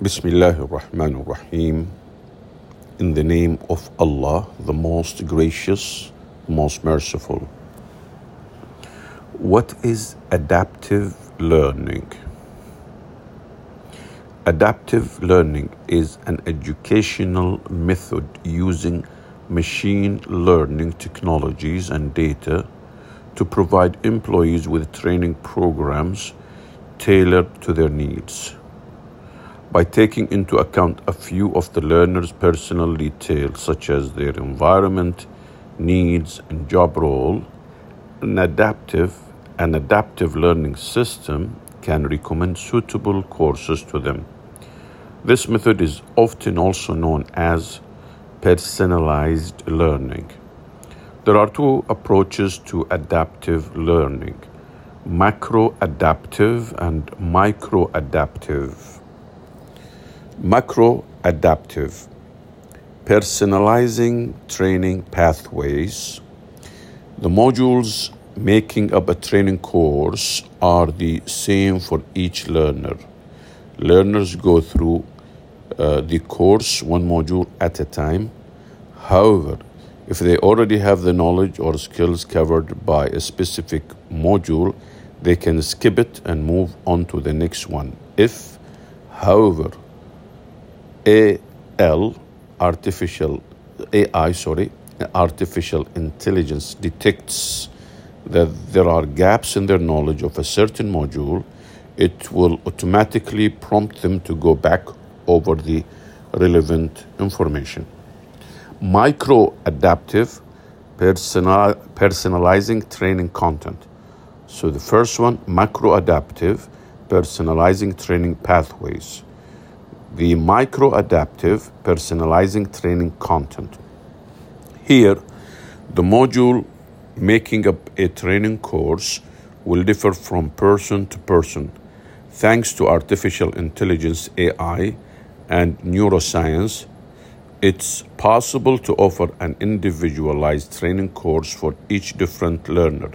Bismillah ar-Rahman ar-Rahim. In the name of Allah, the most gracious, most merciful. What is adaptive learning? Adaptive learning is an educational method using machine learning technologies and data to provide employees with training programs tailored to their needs. By taking into account a few of the learner's personal details, such as their environment, needs, and job role, an adaptive an adaptive learning system can recommend suitable courses to them. This method is often also known as personalized learning. There are two approaches to adaptive learning macro adaptive and micro adaptive. Macro adaptive, personalizing training pathways. The modules making up a training course are the same for each learner. Learners go through uh, the course one module at a time. However, if they already have the knowledge or skills covered by a specific module, they can skip it and move on to the next one. If, however, AL, artificial AI, sorry, artificial intelligence detects that there are gaps in their knowledge of a certain module, it will automatically prompt them to go back over the relevant information. Micro adaptive personal, personalizing training content. So the first one, macro adaptive personalizing training pathways. The micro adaptive personalizing training content. Here, the module making up a training course will differ from person to person. Thanks to artificial intelligence AI and neuroscience, it's possible to offer an individualized training course for each different learner.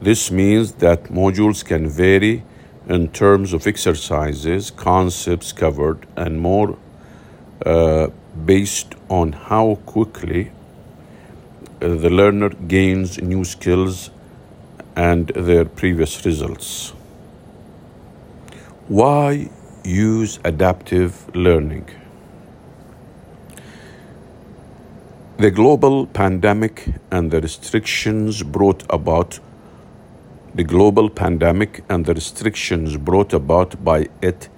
This means that modules can vary in terms of exercises, concepts covered, and more uh, based on how quickly uh, the learner gains new skills and their previous results. Why use adaptive learning? The global pandemic and the restrictions brought about the global pandemic and the restrictions brought about by it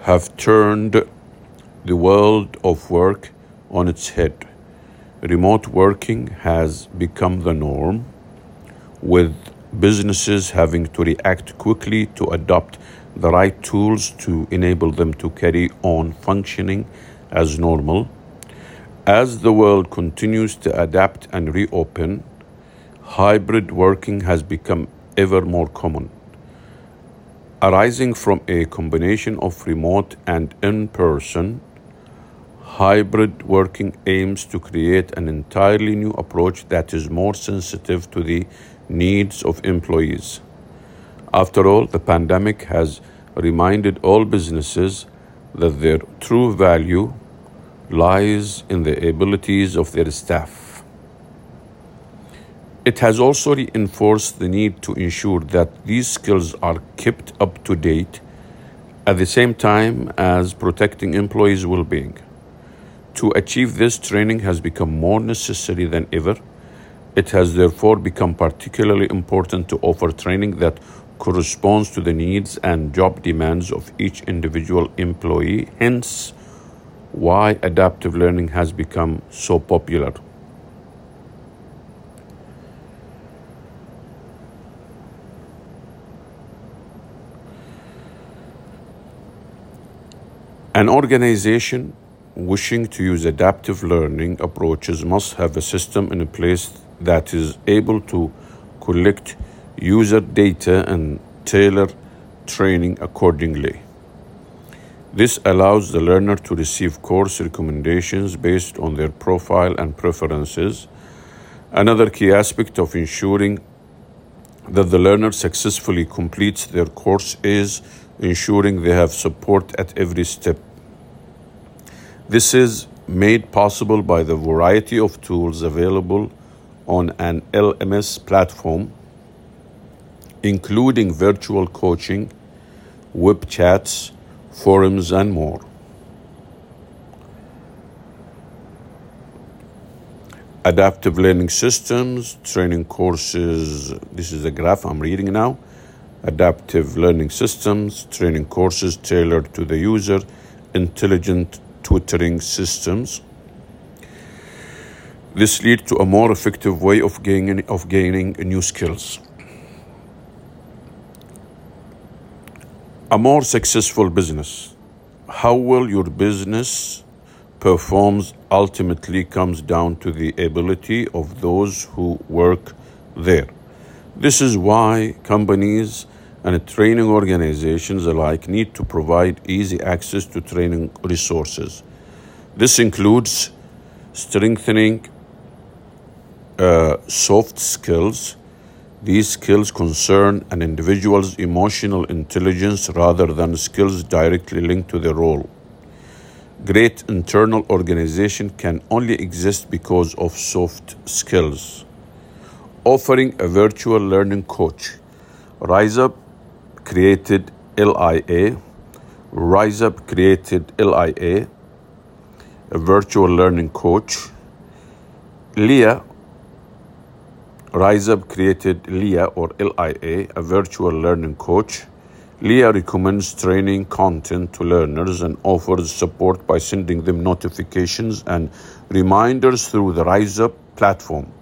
have turned the world of work on its head. Remote working has become the norm, with businesses having to react quickly to adopt the right tools to enable them to carry on functioning as normal. As the world continues to adapt and reopen, hybrid working has become ever more common. Arising from a combination of remote and in person, hybrid working aims to create an entirely new approach that is more sensitive to the needs of employees. After all, the pandemic has reminded all businesses that their true value lies in the abilities of their staff. It has also reinforced the need to ensure that these skills are kept up to date at the same time as protecting employees' well being. To achieve this, training has become more necessary than ever. It has therefore become particularly important to offer training that corresponds to the needs and job demands of each individual employee, hence, why adaptive learning has become so popular. An organization wishing to use adaptive learning approaches must have a system in place that is able to collect user data and tailor training accordingly. This allows the learner to receive course recommendations based on their profile and preferences. Another key aspect of ensuring that the learner successfully completes their course is ensuring they have support at every step This is made possible by the variety of tools available on an LMS platform, including virtual coaching, web chats, forums, and more. Adaptive learning systems, training courses. This is the graph I'm reading now. Adaptive learning systems, training courses tailored to the user, intelligent tutoring systems. This leads to a more effective way of gaining, of gaining new skills. A more successful business. How well your business performs ultimately comes down to the ability of those who work there. This is why companies and training organizations alike need to provide easy access to training resources. This includes strengthening uh, soft skills. These skills concern an individual's emotional intelligence rather than skills directly linked to the role. Great internal organization can only exist because of soft skills. Offering a virtual learning coach. Rise Up created LIA. Rise Up created LIA, a virtual learning coach. LIA, Rise Up created LIA or LIA, a virtual learning coach. LIA recommends training content to learners and offers support by sending them notifications and reminders through the Rise Up platform,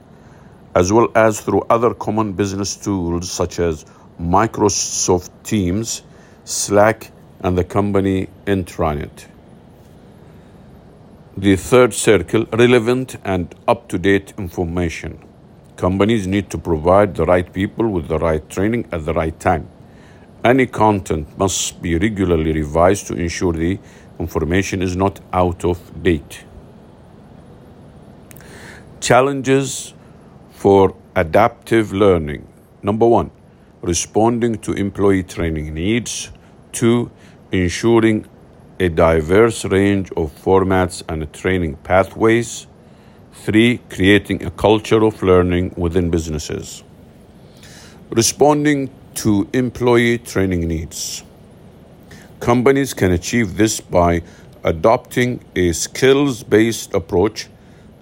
as well as through other common business tools such as Microsoft Teams, Slack, and the company intranet. The third circle relevant and up to date information. Companies need to provide the right people with the right training at the right time. Any content must be regularly revised to ensure the information is not out of date. Challenges for adaptive learning. Number one, responding to employee training needs. Two, ensuring a diverse range of formats and training pathways. Three, creating a culture of learning within businesses. Responding to employee training needs. Companies can achieve this by adopting a skills based approach.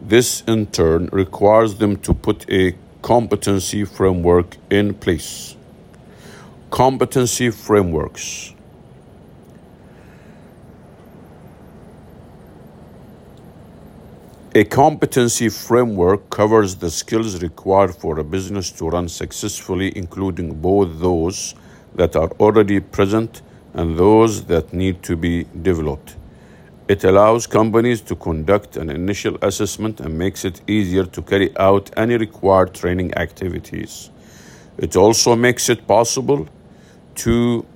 This, in turn, requires them to put a competency framework in place competency frameworks. A competency framework covers the skills required for a business to run successfully, including both those that are already present and those that need to be developed. It allows companies to conduct an initial assessment and makes it easier to carry out any required training activities. It also makes it possible to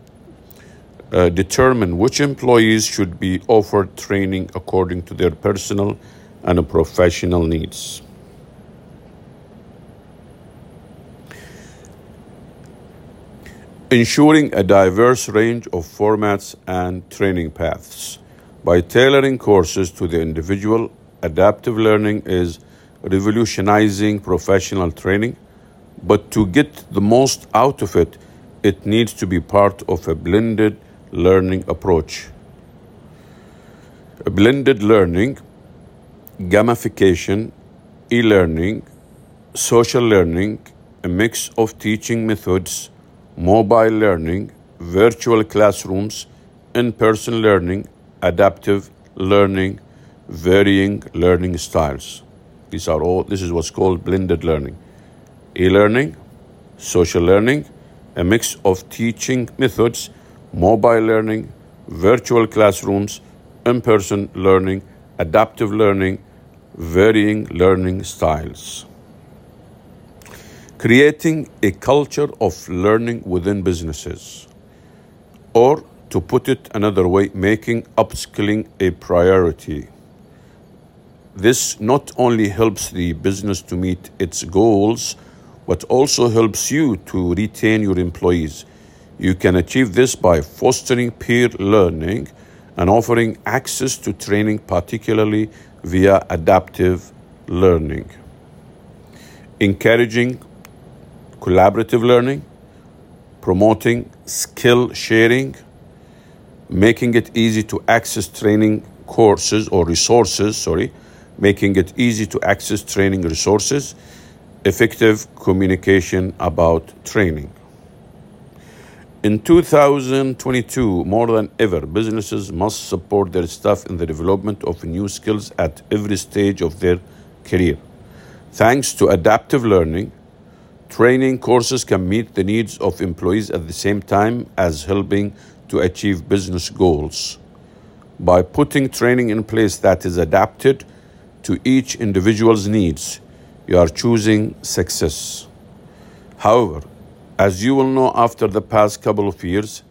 uh, determine which employees should be offered training according to their personal and professional needs. Ensuring a diverse range of formats and training paths. By tailoring courses to the individual, adaptive learning is revolutionizing professional training, but to get the most out of it, it needs to be part of a blended learning approach. A blended learning, gamification, e learning, social learning, a mix of teaching methods, mobile learning, virtual classrooms, in person learning, adaptive learning, varying learning styles. These are all, this is what's called blended learning. E learning, social learning, a mix of teaching methods, mobile learning, virtual classrooms, in person learning, adaptive learning, varying learning styles. Creating a culture of learning within businesses. Or, to put it another way, making upskilling a priority. This not only helps the business to meet its goals, but also helps you to retain your employees. You can achieve this by fostering peer learning and offering access to training, particularly via adaptive learning. Encouraging collaborative learning, promoting skill sharing, making it easy to access training courses or resources, sorry, making it easy to access training resources, effective communication about training. In 2022, more than ever, businesses must support their staff in the development of new skills at every stage of their career. Thanks to adaptive learning, training courses can meet the needs of employees at the same time as helping to achieve business goals. By putting training in place that is adapted to each individual's needs, you are choosing success. However, as you will know after the past couple of years,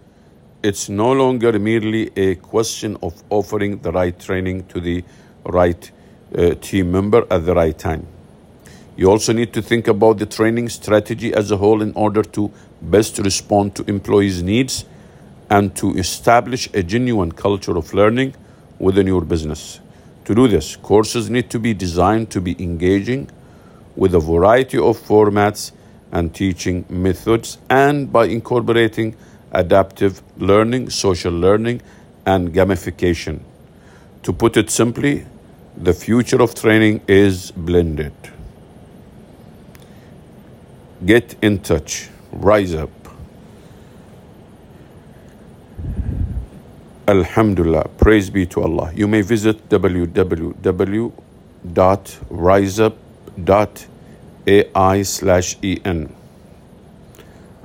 it's no longer merely a question of offering the right training to the right uh, team member at the right time. You also need to think about the training strategy as a whole in order to best respond to employees' needs and to establish a genuine culture of learning within your business. To do this, courses need to be designed to be engaging with a variety of formats and teaching methods, and by incorporating adaptive learning, social learning, and gamification. To put it simply, the future of training is blended. Get in touch, rise up. Alhamdulillah, praise be to Allah. You may visit www.riseup.com AI slash EN.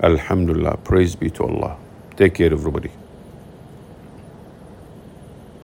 Alhamdulillah. Praise be to Allah. Take care, everybody.